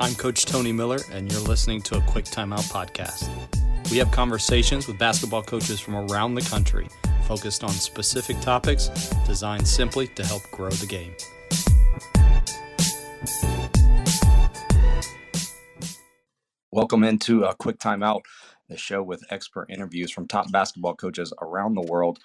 I'm Coach Tony Miller, and you're listening to a Quick Timeout podcast. We have conversations with basketball coaches from around the country focused on specific topics designed simply to help grow the game. Welcome into a Quick Timeout, the show with expert interviews from top basketball coaches around the world.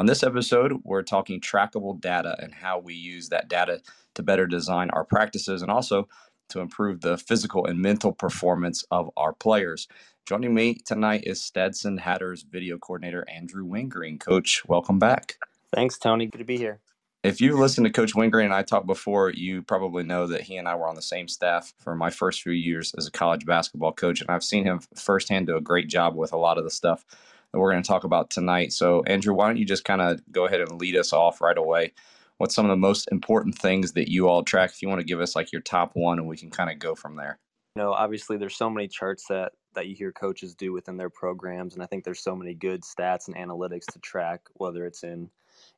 On this episode, we're talking trackable data and how we use that data to better design our practices and also to improve the physical and mental performance of our players. Joining me tonight is Stetson Hatters video coordinator Andrew Wingreen. Coach, welcome back. Thanks, Tony. Good to be here. If you've listened to Coach Wingreen and I talk before, you probably know that he and I were on the same staff for my first few years as a college basketball coach, and I've seen him firsthand do a great job with a lot of the stuff that we're going to talk about tonight. So, Andrew, why don't you just kind of go ahead and lead us off right away? What's some of the most important things that you all track? If you want to give us like your top one, and we can kind of go from there. You know, obviously, there's so many charts that that you hear coaches do within their programs, and I think there's so many good stats and analytics to track, whether it's in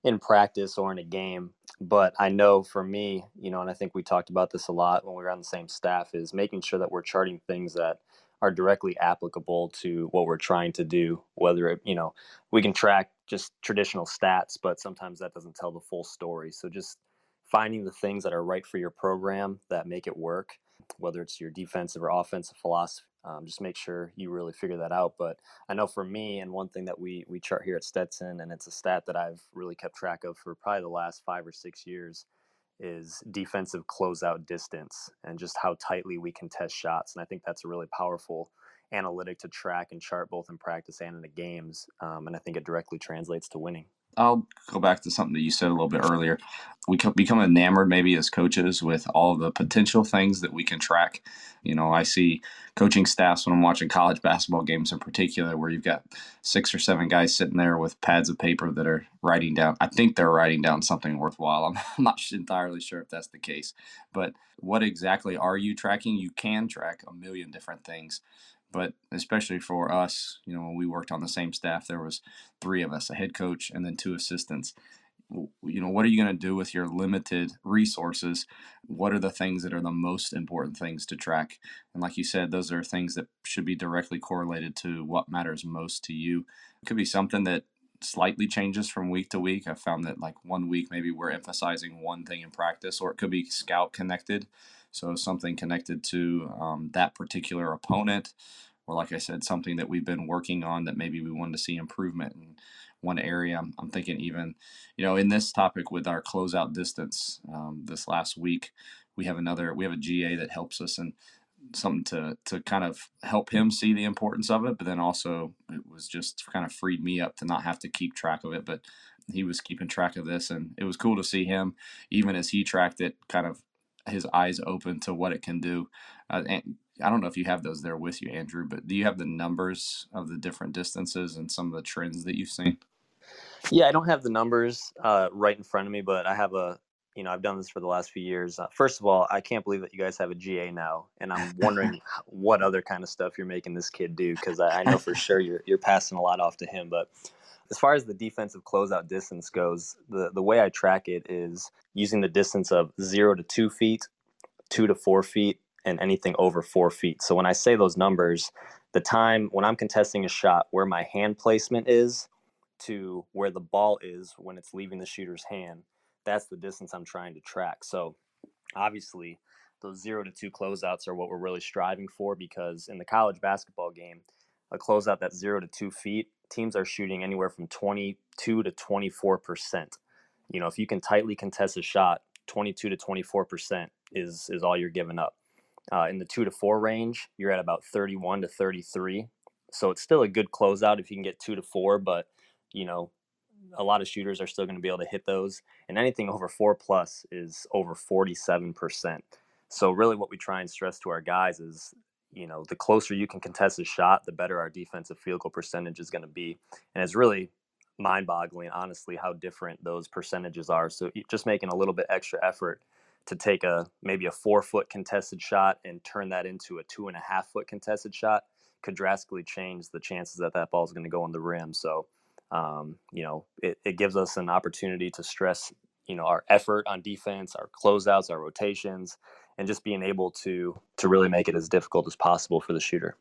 in practice or in a game. But I know for me, you know, and I think we talked about this a lot when we were on the same staff, is making sure that we're charting things that are directly applicable to what we're trying to do. Whether it, you know, we can track just traditional stats, but sometimes that doesn't tell the full story. So just finding the things that are right for your program that make it work, whether it's your defensive or offensive philosophy. Um, just make sure you really figure that out. But I know for me, and one thing that we we chart here at Stetson, and it's a stat that I've really kept track of for probably the last five or six years, is defensive closeout distance and just how tightly we can test shots. And I think that's a really powerful analytic to track and chart both in practice and in the games. Um, and I think it directly translates to winning. I'll go back to something that you said a little bit earlier. We become enamored, maybe as coaches, with all the potential things that we can track. You know, I see coaching staffs when I'm watching college basketball games in particular, where you've got six or seven guys sitting there with pads of paper that are writing down. I think they're writing down something worthwhile. I'm not entirely sure if that's the case, but what exactly are you tracking? You can track a million different things but especially for us, you know, when we worked on the same staff, there was three of us, a head coach and then two assistants. You know, what are you going to do with your limited resources? What are the things that are the most important things to track? And like you said, those are things that should be directly correlated to what matters most to you. It could be something that slightly changes from week to week. I found that like one week maybe we're emphasizing one thing in practice, or it could be scout connected. So something connected to um, that particular opponent, or like I said, something that we've been working on that maybe we wanted to see improvement in one area. I'm, thinking even, you know, in this topic with our closeout distance um, this last week, we have another, we have a GA that helps us and something to to kind of help him see the importance of it but then also it was just kind of freed me up to not have to keep track of it but he was keeping track of this and it was cool to see him even as he tracked it kind of his eyes open to what it can do. Uh, and I don't know if you have those there with you, Andrew, but do you have the numbers of the different distances and some of the trends that you've seen? Yeah, I don't have the numbers uh, right in front of me, but I have a, you know, I've done this for the last few years. Uh, first of all, I can't believe that you guys have a GA now, and I'm wondering what other kind of stuff you're making this kid do because I, I know for sure you're you're passing a lot off to him, but as far as the defensive closeout distance goes, the, the way I track it is using the distance of zero to two feet, two to four feet, and anything over four feet. So when I say those numbers, the time when I'm contesting a shot, where my hand placement is to where the ball is when it's leaving the shooter's hand, that's the distance I'm trying to track. So obviously, those zero to two closeouts are what we're really striving for because in the college basketball game, a closeout that's zero to two feet teams are shooting anywhere from 22 to 24 percent. You know, if you can tightly contest a shot, 22 to 24 percent is is all you're giving up. Uh, in the two to four range, you're at about 31 to 33. So it's still a good closeout if you can get two to four, but you know, a lot of shooters are still going to be able to hit those. And anything over four plus is over 47 percent. So really, what we try and stress to our guys is you know, the closer you can contest a shot, the better our defensive field goal percentage is going to be. And it's really mind boggling, honestly, how different those percentages are. So just making a little bit extra effort to take a maybe a four foot contested shot and turn that into a two and a half foot contested shot could drastically change the chances that that ball is going to go on the rim. So, um, you know, it, it gives us an opportunity to stress you know our effort on defense, our closeouts, our rotations, and just being able to to really make it as difficult as possible for the shooter.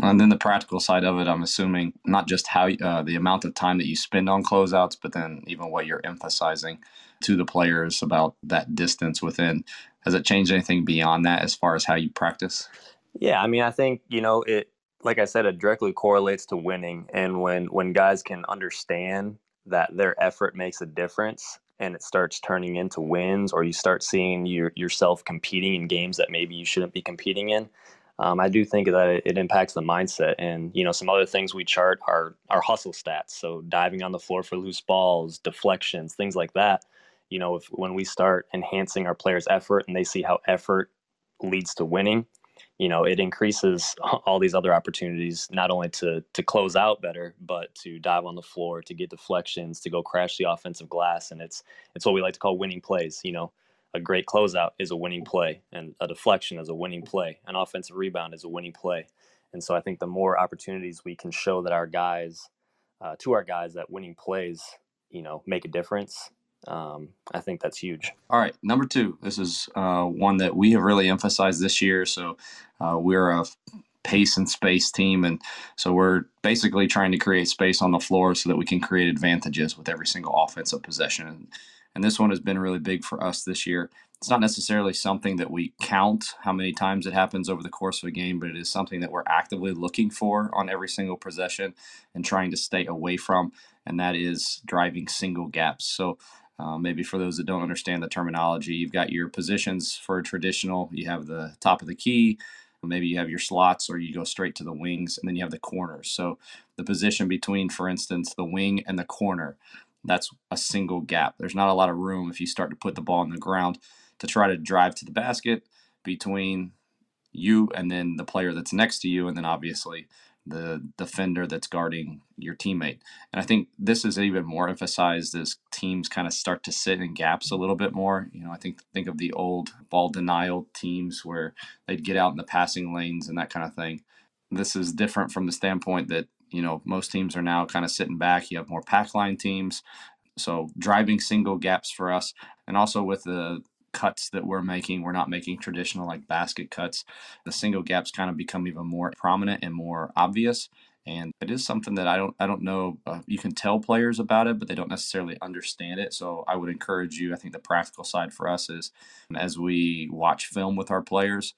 And then the practical side of it, I'm assuming not just how uh, the amount of time that you spend on closeouts, but then even what you're emphasizing to the players about that distance within. Has it changed anything beyond that as far as how you practice? Yeah, I mean, I think you know it. Like I said, it directly correlates to winning, and when when guys can understand that their effort makes a difference, and it starts turning into wins, or you start seeing your, yourself competing in games that maybe you shouldn't be competing in. Um, I do think that it, it, impacts the mindset, and you know some other things we chart are our hustle stats. So diving on the floor for loose balls, deflections, things like that. You know, if when we start enhancing our players' effort and they see how effort leads to winning, you know it increases all these other opportunities not only to to close out better but to dive on the floor to get deflections to go crash the offensive glass. And it's it's what we like to call winning plays. You know a great closeout is a winning play and a deflection is a winning play. An offensive rebound is a winning play. And so i think the more opportunities we can show that our guys uh, to our guys that winning plays you know make a difference um, I think that's huge. All right, number two. This is uh, one that we have really emphasized this year. So uh, we're a pace and space team, and so we're basically trying to create space on the floor so that we can create advantages with every single offensive possession. And, and this one has been really big for us this year. It's not necessarily something that we count how many times it happens over the course of a game, but it is something that we're actively looking for on every single possession and trying to stay away from, and that is driving single gaps. So uh, maybe for those that don't understand the terminology, you've got your positions for a traditional. You have the top of the key, maybe you have your slots, or you go straight to the wings, and then you have the corners. So the position between, for instance, the wing and the corner, that's a single gap. There's not a lot of room if you start to put the ball on the ground to try to drive to the basket between you and then the player that's next to you, and then obviously the defender that's guarding your teammate. And I think this is even more emphasized as teams kind of start to sit in gaps a little bit more. You know, I think think of the old ball denial teams where they'd get out in the passing lanes and that kind of thing. This is different from the standpoint that, you know, most teams are now kind of sitting back. You have more pack line teams. So driving single gaps for us and also with the cuts that we're making. We're not making traditional like basket cuts. The single gaps kind of become even more prominent and more obvious. And it is something that I don't I don't know. Uh, you can tell players about it, but they don't necessarily understand it. So I would encourage you. I think the practical side for us is as we watch film with our players,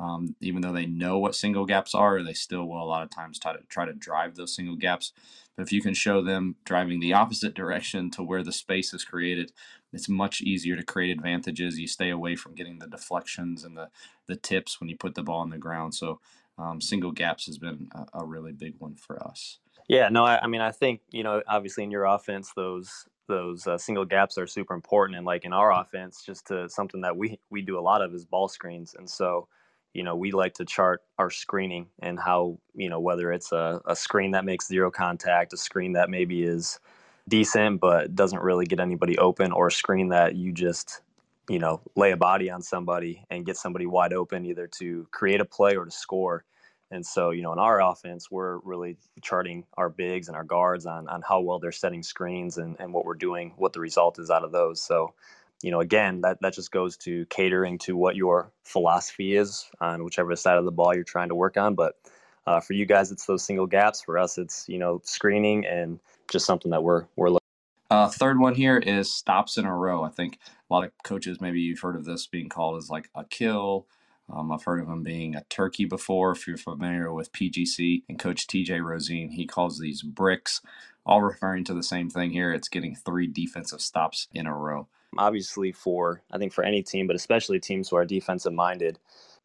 um, even though they know what single gaps are, they still will a lot of times try to try to drive those single gaps. But if you can show them driving the opposite direction to where the space is created, it's much easier to create advantages. You stay away from getting the deflections and the the tips when you put the ball on the ground. So um, single gaps has been a, a, really big one for us. Yeah, no, I, I, mean I think you know obviously in your offense those those uh, single gaps are super important, and like in our offense, just to something that we we do a lot of is ball screens, and so you know, we like to chart our screening and how, you know, whether it's a, a screen that makes zero contact, a screen that maybe is decent but doesn't really get anybody open, or a screen that you just, you know, lay a body on somebody and get somebody wide open either to create a play or to score. And so, you know, in our offense, we're really charting our bigs and our guards on, on how well they're setting screens and, and what we're doing, what the result is out of those. So, you know, again, that, that just goes to catering to what your philosophy is on whichever side of the ball you're trying to work on. But uh, for you guys, it's those single gaps. For us, it's you know screening and just something that we're we're looking. Uh, third one here is stops in a row. I think a lot of coaches, maybe you've heard of this being called as like a kill. Um, I've heard of them being a turkey before. If you're familiar with PGC and Coach TJ Rosine, he calls these bricks, all referring to the same thing here. It's getting three defensive stops in a row obviously for I think for any team, but especially teams who are defensive minded,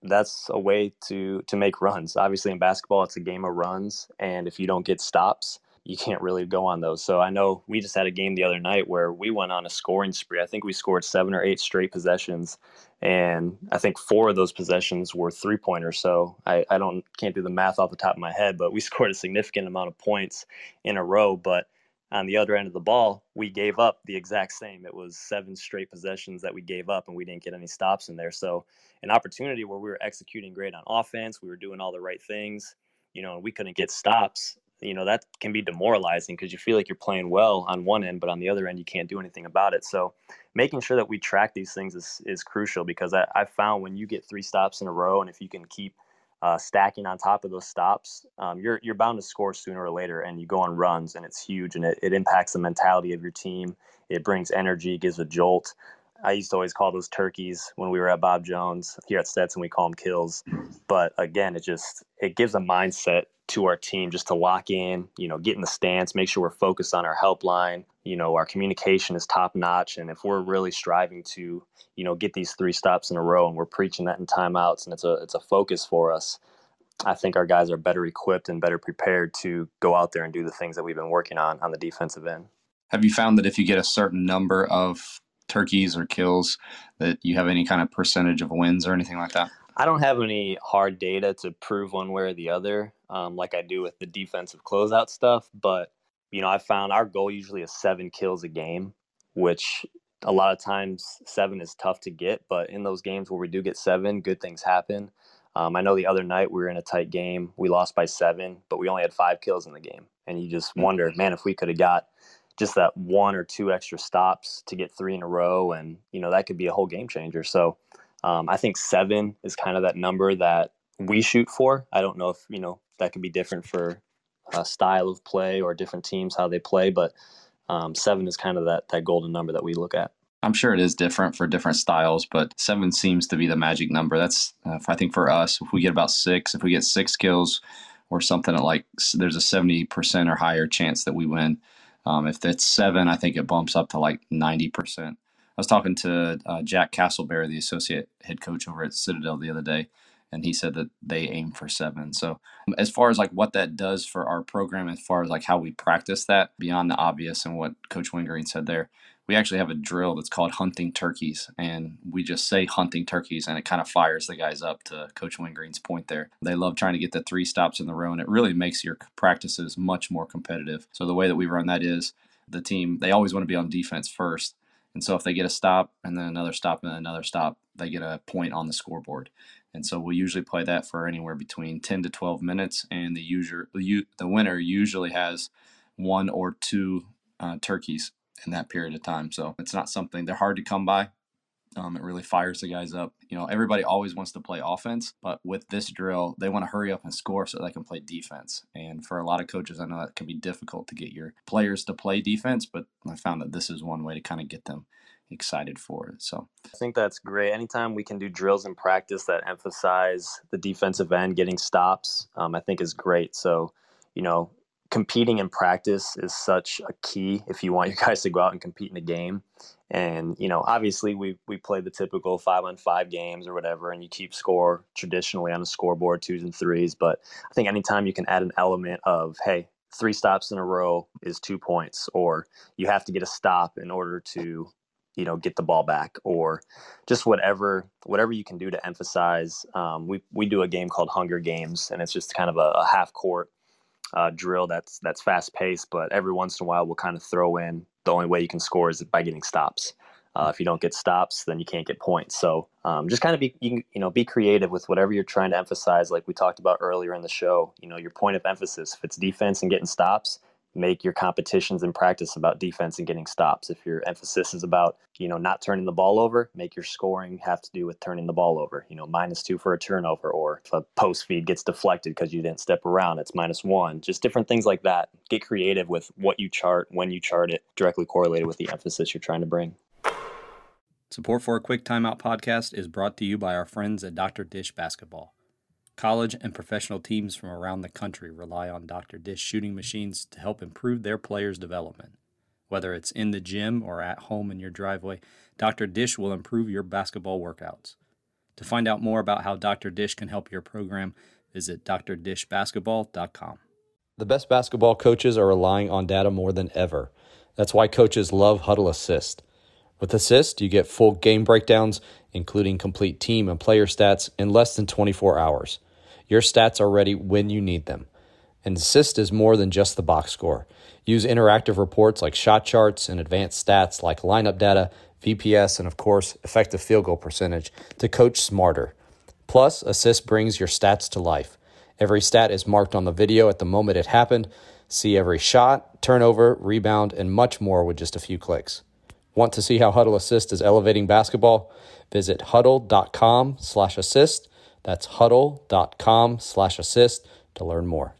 that's a way to to make runs. Obviously in basketball it's a game of runs and if you don't get stops, you can't really go on those. So I know we just had a game the other night where we went on a scoring spree. I think we scored 7 or 8 straight possessions and I think four of those possessions were three pointers. So I, I don't can't do the math off the top of my head, but we scored a significant amount of points in a row. But on the other end of the ball, we gave up the exact same. It was seven straight possessions that we gave up, and we didn't get any stops in there. So, an opportunity where we were executing great on offense, we were doing all the right things, you know, and we couldn't get stops. you know that can be demoralizing because you feel like you're playing well on one end, but on the other end you can't do anything about it. So making sure that we track these things is, is crucial because I, I found when you get three stops in a row and if you can keep uh, stacking on top of those stops, um, you're you're bound to score sooner or later, and you go on runs, and it's huge, and it, it impacts the mentality of your team. It brings energy, gives a jolt. I used to always call those turkeys when we were at Bob Jones here at Stetson. We call them kills, but again, it just it gives a mindset to our team just to lock in, you know, get in the stance, make sure we're focused on our helpline. You know, our communication is top notch. And if we're really striving to, you know, get these three stops in a row and we're preaching that in timeouts and it's a it's a focus for us, I think our guys are better equipped and better prepared to go out there and do the things that we've been working on on the defensive end. Have you found that if you get a certain number of turkeys or kills that you have any kind of percentage of wins or anything like that? I don't have any hard data to prove one way or the other, um, like I do with the defensive closeout stuff. But you know, I found our goal usually is seven kills a game, which a lot of times seven is tough to get. But in those games where we do get seven, good things happen. Um, I know the other night we were in a tight game. We lost by seven, but we only had five kills in the game. And you just wonder, man, if we could have got just that one or two extra stops to get three in a row, and you know that could be a whole game changer. So um, I think seven is kind of that number that we shoot for. I don't know if you know that could be different for a style of play or different teams how they play, but um, seven is kind of that that golden number that we look at. I'm sure it is different for different styles, but seven seems to be the magic number. That's uh, I think for us, if we get about six, if we get six kills or something like there's a 70% or higher chance that we win. Um, if it's seven, I think it bumps up to like 90%. I was talking to uh, Jack Castleberry, the associate head coach over at Citadel the other day, and he said that they aim for seven. So, um, as far as like what that does for our program, as far as like how we practice that, beyond the obvious and what Coach Wingreen said there, we actually have a drill that's called hunting turkeys, and we just say hunting turkeys, and it kind of fires the guys up. To Coach Wingreen's point there, they love trying to get the three stops in the row, and it really makes your practices much more competitive. So the way that we run that is the team they always want to be on defense first and so if they get a stop and then another stop and another stop, they get a point on the scoreboard. And so we'll usually play that for anywhere between 10 to 12 minutes. And the user, the winner usually has one or two uh, turkeys in that period of time. So it's not something they're hard to come by. Um, it really fires the guys up. You know, everybody always wants to play offense, but with this drill, they want to hurry up and score so they can play defense. And for a lot of coaches, I know that can be difficult to get your players to play defense, but I found that this is one way to kind of get them excited for it. So I think that's great. Anytime we can do drills in practice that emphasize the defensive end getting stops, um, I think is great. So, you know, competing in practice is such a key if you want your guys to go out and compete in a game. And you know, obviously, we we play the typical five on five games or whatever, and you keep score traditionally on a scoreboard, twos and threes. But I think anytime you can add an element of, hey, three stops in a row is two points, or you have to get a stop in order to you know get the ball back or just whatever whatever you can do to emphasize um, we, we do a game called hunger games and it's just kind of a, a half court uh, drill that's that's fast paced, but every once in a while we'll kind of throw in the only way you can score is by getting stops. Uh, if you don't get stops, then you can't get points. So um, just kind of be you, you know be creative with whatever you're trying to emphasize. Like we talked about earlier in the show, you know your point of emphasis. If it's defense and getting stops, make your competitions and practice about defense and getting stops. If your emphasis is about, you know, not turning the ball over, make your scoring have to do with turning the ball over. You know, minus two for a turnover, or if a post feed gets deflected because you didn't step around, it's minus one. Just different things like that. Get creative with what you chart, when you chart it, directly correlated with the emphasis you're trying to bring. Support for a quick timeout podcast is brought to you by our friends at Dr. Dish Basketball. College and professional teams from around the country rely on Dr. Dish shooting machines to help improve their players' development. Whether it's in the gym or at home in your driveway, Dr. Dish will improve your basketball workouts. To find out more about how Dr. Dish can help your program, visit drdishbasketball.com. The best basketball coaches are relying on data more than ever. That's why coaches love Hudl Assist. With Assist, you get full game breakdowns, including complete team and player stats, in less than 24 hours. Your stats are ready when you need them. And Assist is more than just the box score. Use interactive reports like shot charts and advanced stats like lineup data, VPS, and of course, effective field goal percentage to coach smarter. Plus, Assist brings your stats to life. Every stat is marked on the video at the moment it happened, See every shot, turnover, rebound, and much more with just a few clicks. Want to see how Hudl Assist is elevating basketball? Visit hudl.com slash assist. That's hudl.com slash assist to learn more.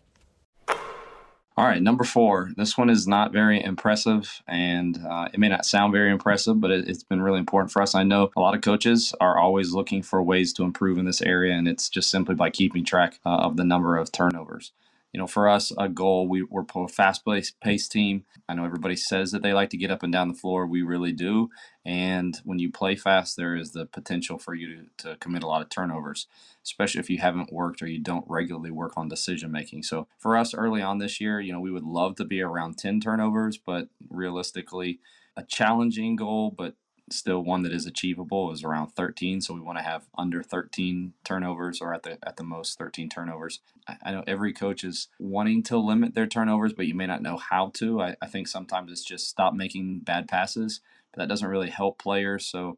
All right, number four. This one is not very impressive, and uh, it may not sound very impressive, but it, has been really important for us. I know a lot of coaches are always looking for ways to improve in this area, and it's just simply by keeping track uh, of the number of turnovers you know, for us, a goal, we, we're a fast paced team. I know everybody says that they like to get up and down the floor. We really do. And when you play fast, there is the potential for you to, to commit a lot of turnovers, especially if you haven't worked or you don't regularly work on decision making. So for us early on this year, you know, we would love to be around 10 turnovers, but realistically, a challenging goal, but still one that is achievable is around 13 so we want to have under 13 turnovers or at the at the most 13 turnovers. I, know every coach is wanting to limit their turnovers but you may not know how to. I, I think sometimes it's just stop making bad passes but that doesn't really help players. So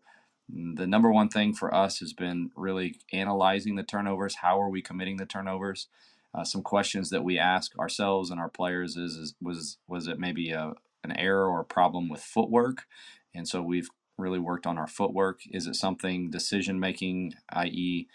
mm, the number one thing for us has been really analyzing the turnovers. How are we committing the turnovers? Uh, some questions that we ask ourselves and our players is, is was was it maybe a, an error or a problem with footwork? And so we've really worked on our footwork? Is it something decision making, i.e.,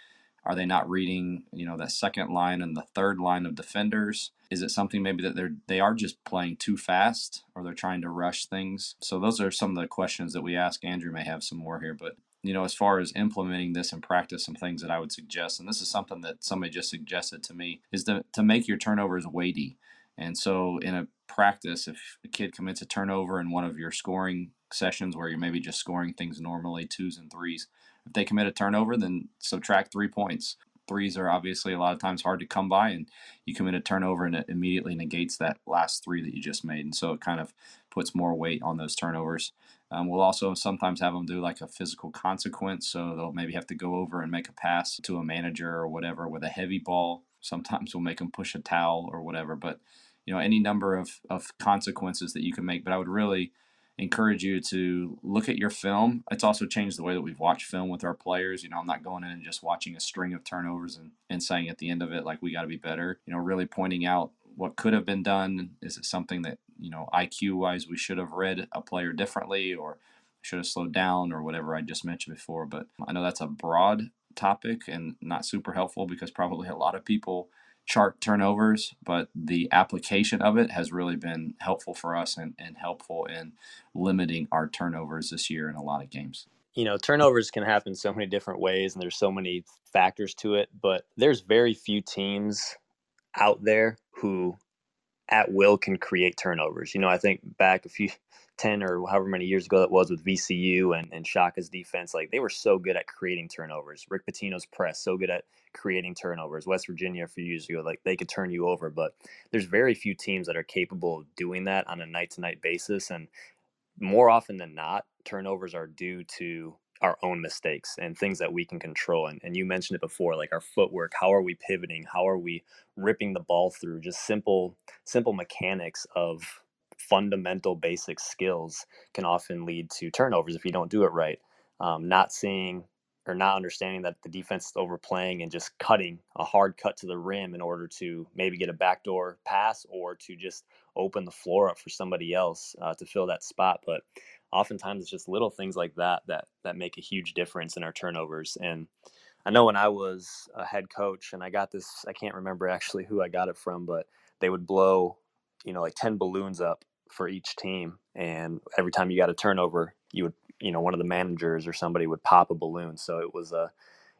are they not reading, you know, that second line and the third line of defenders? Is it something maybe that they're they are just playing too fast or they're trying to rush things? So those are some of the questions that we ask. Andrew may have some more here, but you know, as far as implementing this in practice, some things that I would suggest, and this is something that somebody just suggested to me, is to, to make your turnovers weighty. And so in a practice, if a kid commits a turnover in one of your scoring sessions where you're maybe just scoring things normally, twos and threes. If they commit a turnover, then subtract three points. Threes are obviously a lot of times hard to come by, and you commit a turnover and it immediately negates that last three that you just made. And so it kind of puts more weight on those turnovers. Um, we'll also sometimes have them do like a physical consequence. So they'll maybe have to go over and make a pass to a manager or whatever with a heavy ball. Sometimes we'll make them push a towel or whatever. But, you know, any number of, of consequences that you can make. But I would really encourage you to look at your film. It's also changed the way that we've watched film with our players. You know, I'm not going in and just watching a string of turnovers and, and saying at the end of it, like, we got to be better. You know, really pointing out what could have been done. Is it something that, you know, IQ wise, we should have read a player differently or should have slowed down or whatever I just mentioned before. But I know that's a broad topic and not super helpful because probably a lot of people chart turnovers, but the application of it has really been helpful for us and, and helpful in limiting our turnovers this year in a lot of games. You know, turnovers can happen so many different ways and there's so many factors to it, but there's very few teams out there who at will can create turnovers. You know, I think back a few 10 or however many years ago that was with VCU and, and Shaka's defense, like they were so good at creating turnovers. Rick Pitino's press, so good at creating turnovers. West Virginia a few years ago, like they could turn you over, but there's very few teams that are capable of doing that on a night to night basis. And more often than not, turnovers are due to our own mistakes and things that we can control. And, and you mentioned it before, like our footwork. How are we pivoting? How are we ripping the ball through? Just simple, simple mechanics of fundamental basic skills can often lead to turnovers if you don't do it right. Um, not seeing or not understanding that the defense is overplaying and just cutting a hard cut to the rim in order to maybe get a backdoor pass or to just open the floor up for somebody else uh, to fill that spot. But oftentimes it's just little things like that that that make a huge difference in our turnovers. And I know when I was a head coach and I got this, I can't remember actually who I got it from, but they would blow, you know, like 10 balloons up for each team. And every time you got a turnover, you would, you know, one of the managers or somebody would pop a balloon. So it was a,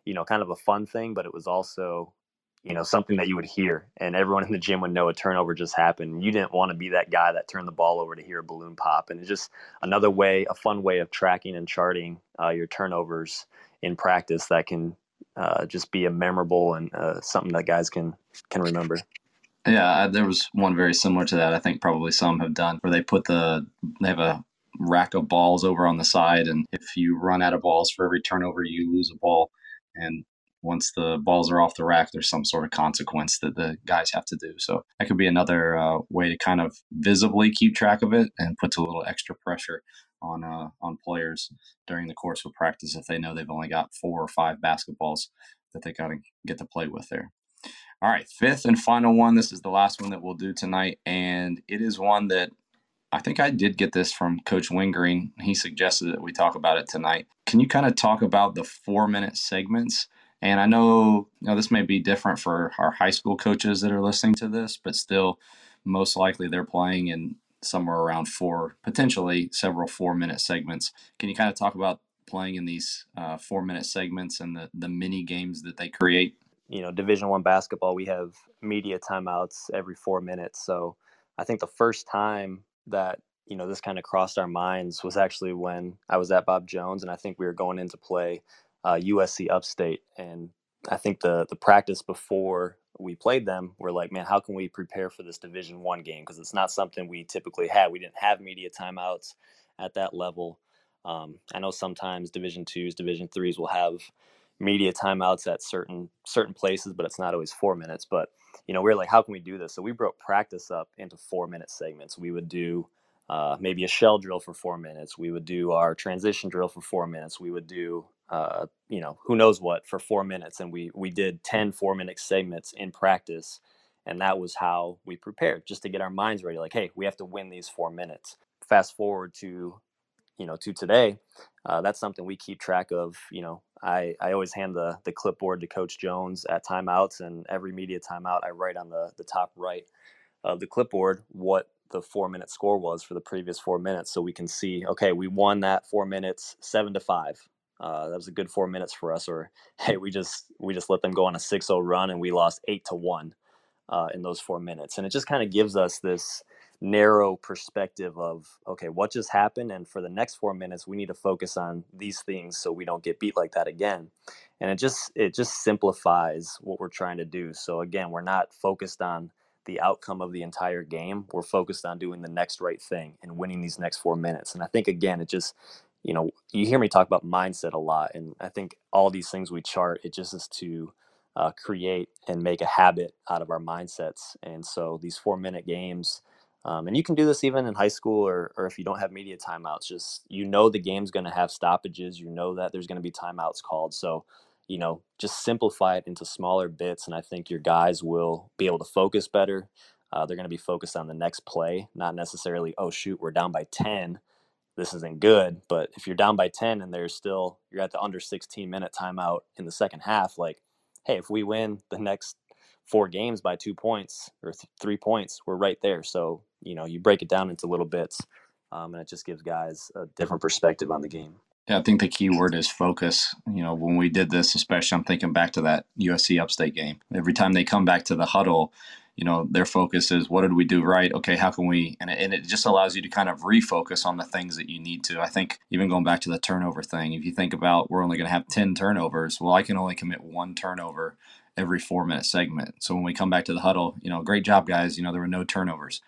you know, kind of a fun thing, but it was also, you know, something that you would hear. And everyone in the gym would know a turnover just happened. You didn't want to be that guy that turned the ball over to hear a balloon pop. And it's just another way, a fun way of tracking and charting uh, your turnovers in practice that can uh, just be a memorable and uh, something that guys can can remember. Yeah, there was one very similar to that. I think probably some have done where they put the they have a rack of balls over on the side, and if you run out of balls for every turnover, you lose a ball. Once the balls are off the rack, there's some sort of consequence that the guys have to do. So that could be another uh, way to kind of visibly keep track of it and puts a little extra pressure on uh, on players during the course of practice if they know they've only got four or five basketballs that they got to get to play with there. All right, fifth and final one. This is the last one that we'll do tonight, and it is one that I think I did get this from Coach Wingreen. He suggested that we talk about it tonight. Can you kind of talk about the four minute segments? And I know, you know this may be different for our high school coaches that are listening to this, but still, most likely they're playing in somewhere around four, potentially several four minute segments. Can you kind of talk about playing in these uh, four minute segments and the, the mini games that they create? You know, Division One basketball, we have media timeouts every four minutes. So I think the first time that you know this kind of crossed our minds was actually when I was at Bob Jones, and I think we were going into play uh, USC Upstate, and I think the the practice before we played them, we're like, man, how can we prepare for this Division One game? Because it's not something we typically had. We didn't have media timeouts at that level. Um, I know sometimes Division twos, Division threes will have media timeouts at certain certain places, but it's not always four minutes. But you know, we are like, how can we do this? So we broke practice up into four minute segments. We would do uh, maybe a shell drill for four minutes. We would do our transition drill for four minutes. We would do, uh, you know, who knows what for four minutes. And we, we did 10 four minute segments in practice. And that was how we prepared just to get our minds ready. Like, hey, we have to win these four minutes. Fast forward to, you know, to today. Uh, that's something we keep track of, you know, I, I always hand the, the clipboard to Coach Jones at timeouts, and every media timeout, I write on the, the top right of the clipboard what the four minute score was for the previous four minutes, so we can see, okay, we won that four minutes, seven to five. Uh, that was a good four minutes for us. Or hey, we just we just let them go on a 6-0 run and we lost eight to one uh, in those four minutes, and it just kind of gives us this narrow perspective of okay what just happened? And for the next four minutes we need to focus on these things so we don't get beat like that again. And it just it just simplifies what we're trying to do. So again we're not focused on the outcome of the entire game. We're focused on doing the next right thing and winning these next four minutes. And i think again it just you know you hear me talk about mindset a lot and i think all these things we chart it just is to uh, create and make a habit out of our mindsets and so these four minute games um, and you can do this even in high school or, or if you don't have media timeouts. Just you know the game's going to have stoppages. You know that there's going to be timeouts called. So, you know, just simplify it into smaller bits, and I think your guys will be able to focus better. Uh, they're going to be focused on the next play, not necessarily, oh shoot, we're down by ten. This isn't good. But if you're down by ten and there's still you're at the under 16 minute timeout in the second half, like, hey, if we win the next four games by two points or th- three points, we're right there. So you know you break it down into little bits, um, and it just gives guys a different perspective on the game. Yeah, I think the key word is focus. You know, when we did this, especially, I'm thinking back to that USC Upstate game. Every time they come back to the huddle, you know, their focus is what did we do right? Okay, how can we? And it, and it just allows you to kind of refocus on the things that you need to. I think even going back to the turnover thing, if you think about we're only going to have 10 turnovers, well, I can only commit one turnover every four minute segment. So when we come back to the huddle, you know, great job, guys. You know, there were no turnovers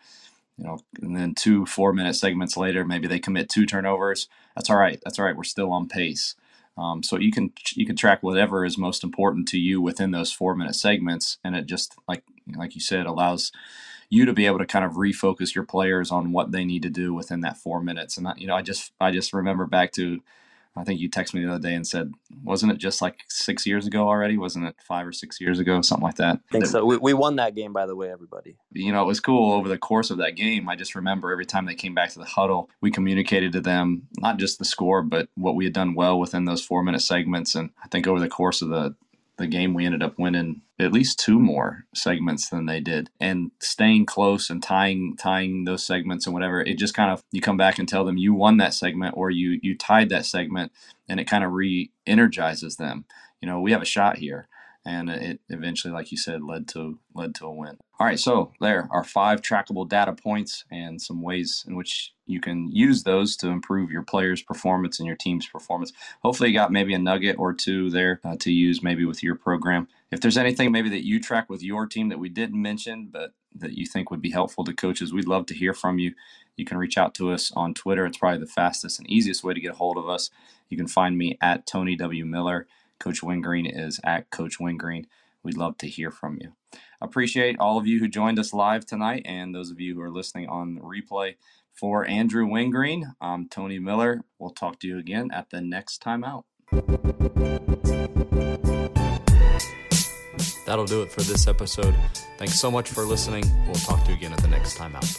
you know, and then two four minute segments later, maybe they commit two turnovers. That's all right. That's all right. We're still on pace. Um, so you can you can track whatever is most important to you within those four minute segments, and it just like like you said allows you to be able to kind of refocus your players on what they need to do within that four minutes. And you know, I just I just remember back to I think you texted me the other day and said, wasn't it just like six years ago already? Wasn't it five or six years ago, something like that? I think so. We, we won that game, by the way, everybody. You know, it was cool over the course of that game. I just remember every time they came back to the huddle, we communicated to them not just the score, but what we had done well within those four minute segments. And I think over the course of the the game we ended up winning at least two more segments than they did. And staying close and tying tying those segments and whatever it just kind of you come back and tell them you won that segment or you you tied that segment and it kind of re-energizes them. You know we have a shot here and it eventually like you said led to led to a win. All right so there are five trackable data points and some ways in which you can use those to improve your players performance and your team's performance. Hopefully you got maybe a nugget or two there uh, to use maybe with your program. If there's anything maybe that you track with your team that we didn't mention but that you think would be helpful to coaches we'd love to hear from you. You can reach out to us on twitter. It's probably the fastest and easiest way to get a hold of us. You can find me at tony w. Miller Coach Wingreen is at Coach Wingreen. We'd love to hear from you. Appreciate all of you who joined us live tonight and those of you who are listening on replay. For Andrew Wingreen, I'm Tony Miller. We'll talk to you again at the next time out. That'll do it for this episode. Thanks so much for listening. We'll talk to you again at the next time out.